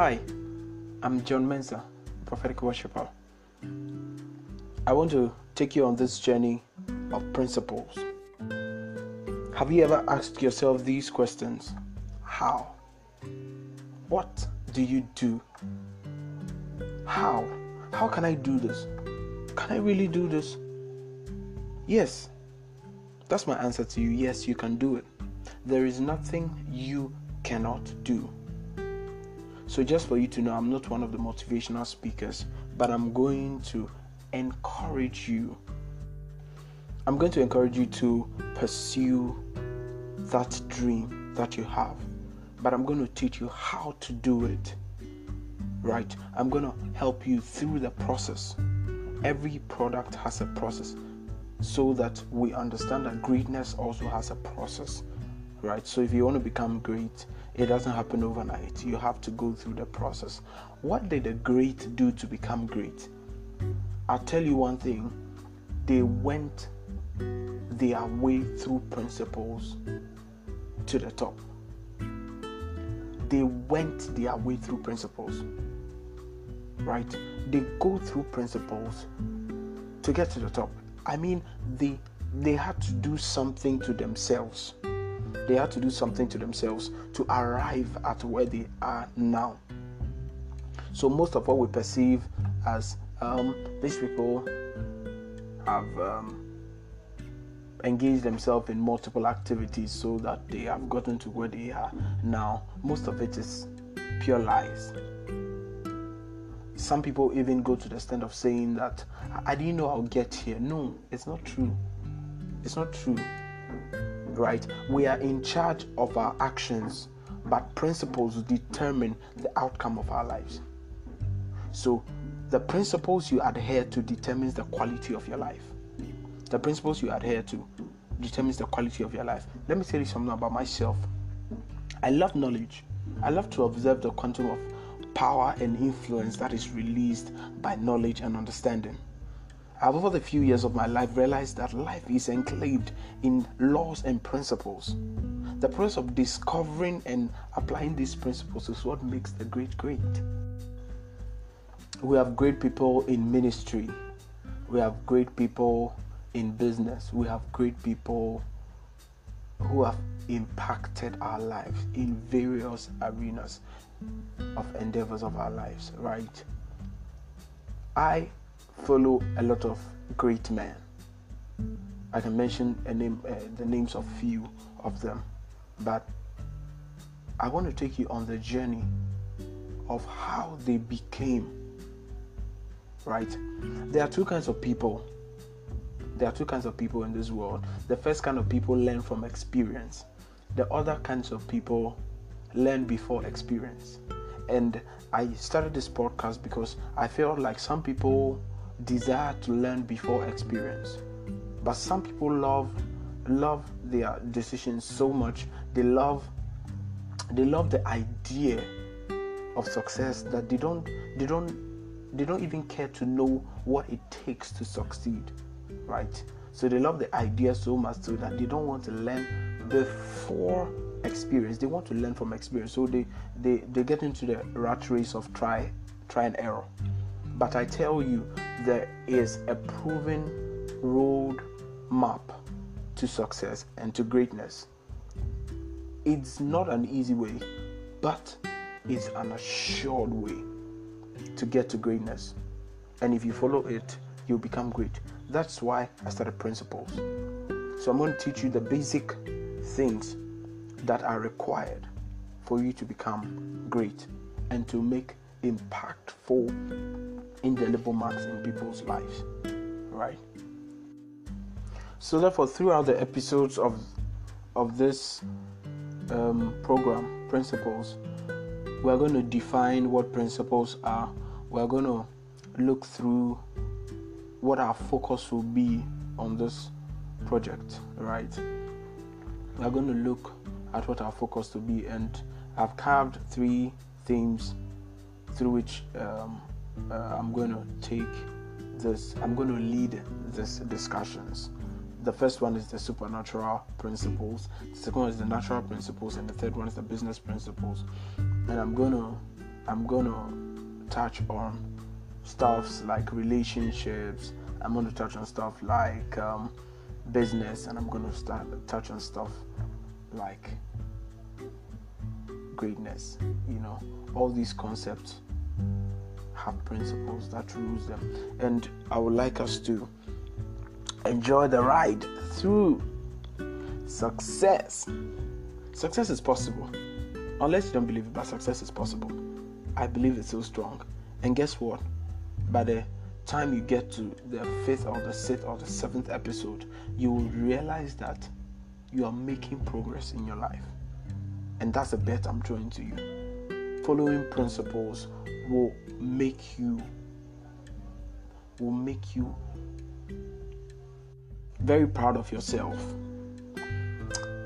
Hi, I'm John Mensa, prophetic worshiper. I want to take you on this journey of principles. Have you ever asked yourself these questions? How? What do you do? How? How can I do this? Can I really do this? Yes. That's my answer to you. Yes, you can do it. There is nothing you cannot do. So, just for you to know, I'm not one of the motivational speakers, but I'm going to encourage you. I'm going to encourage you to pursue that dream that you have, but I'm going to teach you how to do it. Right? I'm going to help you through the process. Every product has a process so that we understand that greatness also has a process. Right? So if you want to become great, it doesn't happen overnight. You have to go through the process. What did the great do to become great? I'll tell you one thing they went their way through principles to the top. They went their way through principles. Right? They go through principles to get to the top. I mean, they they had to do something to themselves. They had to do something to themselves to arrive at where they are now. So most of what we perceive as um, these people have um, engaged themselves in multiple activities so that they have gotten to where they are now. Most of it is pure lies. Some people even go to the extent of saying that I didn't know I'll get here. No, it's not true. It's not true. Right? We are in charge of our actions, but principles determine the outcome of our lives. So, the principles you adhere to determines the quality of your life the principles you adhere to determines the quality of your life. Let me tell you something about myself. I love knowledge. I love to observe the quantum of power and influence that is released by knowledge and understanding. I've over the few years of my life realized that life is enclaved in laws and principles. The process of discovering and applying these principles is what makes the great great. We have great people in ministry. We have great people in business, we have great people who have impacted our lives in various arenas of endeavors of our lives, right? I follow a lot of great men. I can mention name, uh, the names of few of them, but I want to take you on the journey of how they became. Right? There are two kinds of people there are two kinds of people in this world. The first kind of people learn from experience, the other kinds of people learn before experience. And I started this podcast because I felt like some people desire to learn before experience, but some people love love their decisions so much they love they love the idea of success that they don't they don't they don't even care to know what it takes to succeed right? So they love the idea so much so that they don't want to learn before experience. They want to learn from experience. So they they, they get into the rat race of try try and error. But I tell you, there is a proven road map to success and to greatness. It's not an easy way, but it's an assured way to get to greatness. And if you follow it, you'll become great. That's why I started principles. So I'm going to teach you the basic things that are required for you to become great and to make impactful, indelible marks in people's lives. Right? So therefore, throughout the episodes of of this um, program, principles, we're going to define what principles are. We're going to look through what our focus will be on this project, right? We're going to look at what our focus will be, and I've carved three themes through which um, uh, I'm going to take this, I'm going to lead this discussions. The first one is the supernatural principles, the second one is the natural principles, and the third one is the business principles. And I'm going to I'm gonna touch on stuffs like relationships. I'm gonna touch on stuff like um, business, and I'm gonna start touch on stuff like greatness. You know, all these concepts have principles that rules them, and I would like us to enjoy the ride through success. Success is possible, unless you don't believe it, but success is possible. I believe it's so strong, and guess what? By the time you get to the fifth or the sixth or the seventh episode, you will realize that you are making progress in your life. And that's a bet I'm throwing to you. Following principles will make you will make you very proud of yourself.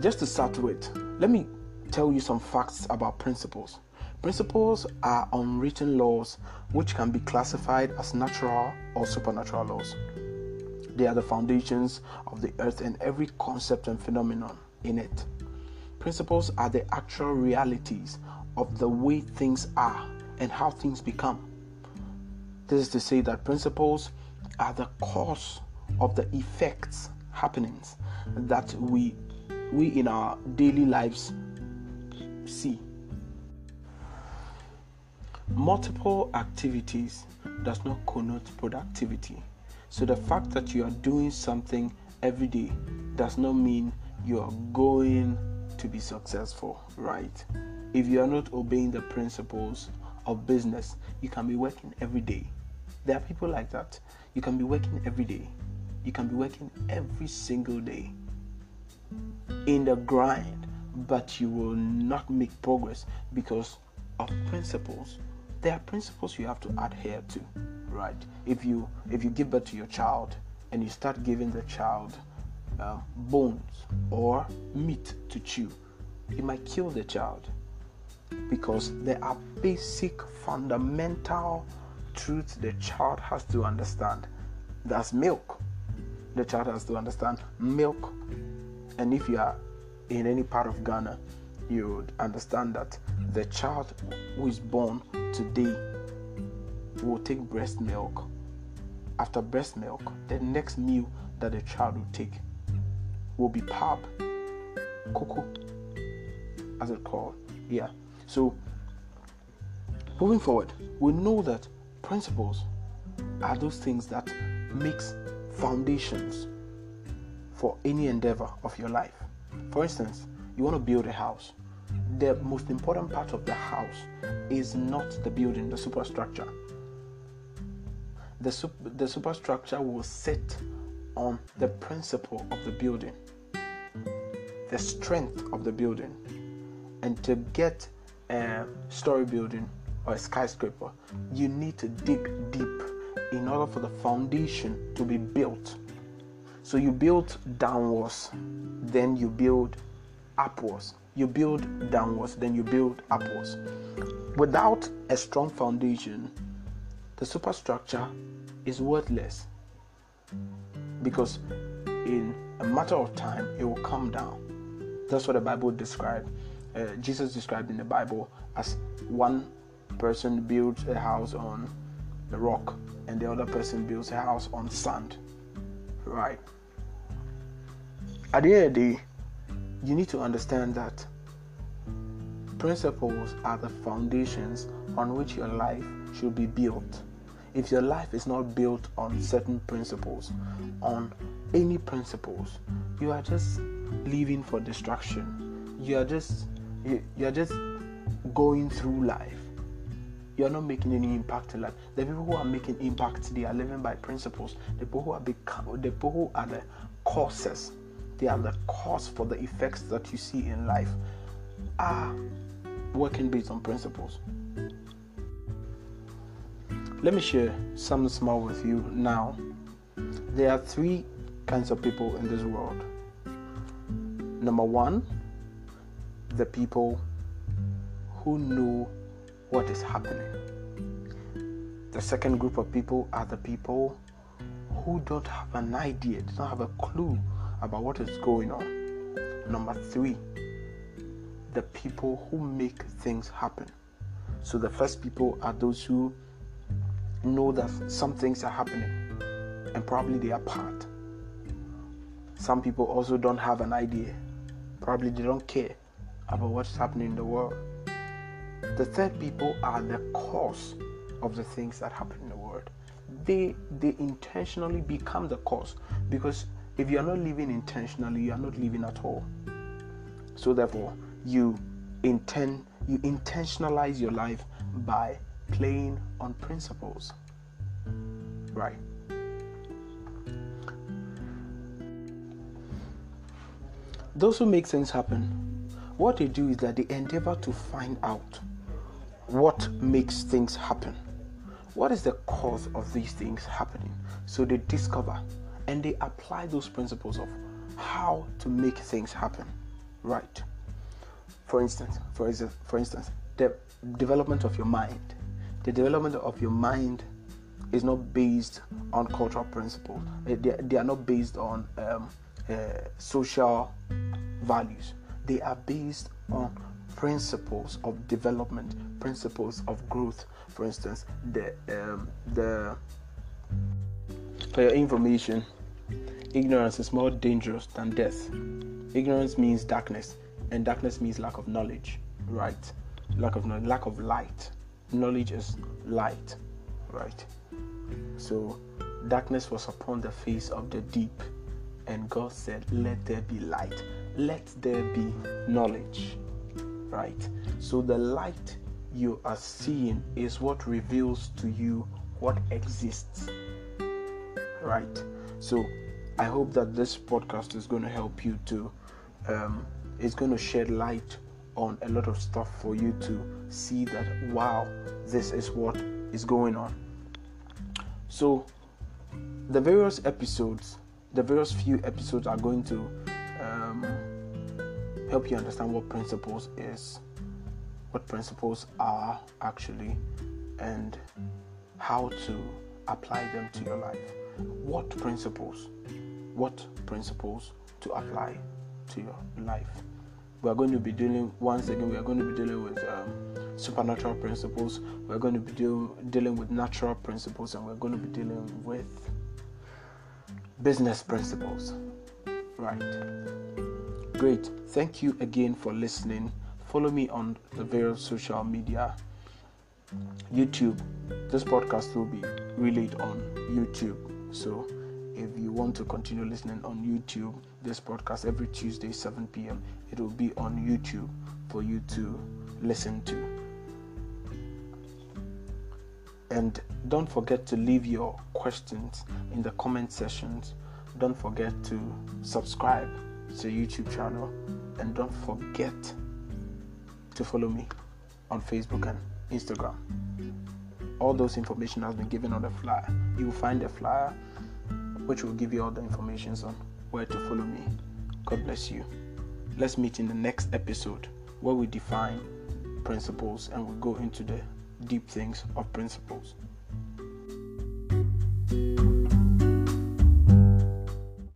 Just to start with, let me tell you some facts about principles. Principles are unwritten laws which can be classified as natural or supernatural laws. They are the foundations of the earth and every concept and phenomenon in it. Principles are the actual realities of the way things are and how things become. This is to say that principles are the cause of the effects, happenings that we we in our daily lives see. Multiple activities does not connote productivity. So the fact that you are doing something every day does not mean you are going to be successful, right? If you are not obeying the principles of business, you can be working every day. There are people like that. You can be working every day. You can be working every single day in the grind, but you will not make progress because of principles there are principles you have to adhere to right if you if you give birth to your child and you start giving the child uh, bones or meat to chew it might kill the child because there are basic fundamental truths the child has to understand that's milk the child has to understand milk and if you are in any part of ghana you would understand that the child who is born today will take breast milk. After breast milk, the next meal that the child will take will be pap, koko, as it's called. Yeah. So moving forward, we know that principles are those things that makes foundations for any endeavor of your life. For instance, you want to build a house the most important part of the house is not the building, the superstructure. The, super, the superstructure will sit on the principle of the building, the strength of the building. And to get a story building or a skyscraper, you need to dig deep in order for the foundation to be built. So you build downwards, then you build upwards you build downwards, then you build upwards. Without a strong foundation, the superstructure is worthless because in a matter of time it will come down. That's what the Bible described. Uh, Jesus described in the Bible as one person builds a house on the rock and the other person builds a house on sand. Right. At the end of the day, you need to understand that principles are the foundations on which your life should be built. If your life is not built on certain principles, on any principles, you are just living for destruction. You are just you, are just going through life. You are not making any impact in life. The people who are making impact, they are living by principles. The people who are become, the people who are the causes they are the cause for the effects that you see in life, are working based on principles. Let me share something small with you now. There are three kinds of people in this world. Number one, the people who know what is happening. The second group of people are the people who don't have an idea, don't have a clue about what is going on. Number three, the people who make things happen. So the first people are those who know that some things are happening and probably they are part. Some people also don't have an idea. Probably they don't care about what's happening in the world. The third people are the cause of the things that happen in the world. They they intentionally become the cause because if you are not living intentionally, you are not living at all. So therefore, you intend you intentionalize your life by playing on principles. Right. Those who make things happen, what they do is that they endeavor to find out what makes things happen. What is the cause of these things happening? So they discover and they apply those principles of how to make things happen. Right. For instance, for instance, for instance, the development of your mind. The development of your mind is not based on cultural principles. They, they are not based on um, uh, social values. They are based on principles of development, principles of growth. For instance, the um, the for your information, ignorance is more dangerous than death. Ignorance means darkness, and darkness means lack of knowledge. Right? Lack of knowledge, lack of light. Knowledge is light. Right? So darkness was upon the face of the deep, and God said, Let there be light, let there be knowledge. Right? So the light you are seeing is what reveals to you what exists. Right? So I hope that this podcast is going to help you to, um, it's going to shed light on a lot of stuff for you to see that, wow, this is what is going on. So, the various episodes, the various few episodes are going to um, help you understand what principles is, what principles are actually, and how to apply them to your life. What principles? What principles to apply to your life? We are going to be dealing once again. We are going to be dealing with um, supernatural principles. We're going to be deal, dealing with natural principles, and we're going to be dealing with business principles. Right. Great. Thank you again for listening. Follow me on the various social media. YouTube. This podcast will be relayed on YouTube. So if you want to continue listening on YouTube, this podcast every Tuesday, 7 p.m., it will be on YouTube for you to listen to. And don't forget to leave your questions in the comment sections. Don't forget to subscribe to YouTube channel. And don't forget to follow me on Facebook and Instagram. All those information has been given on the flyer. You will find the flyer which will give you all the information on where to follow me. God bless you. Let's meet in the next episode where we define principles and we go into the deep things of principles.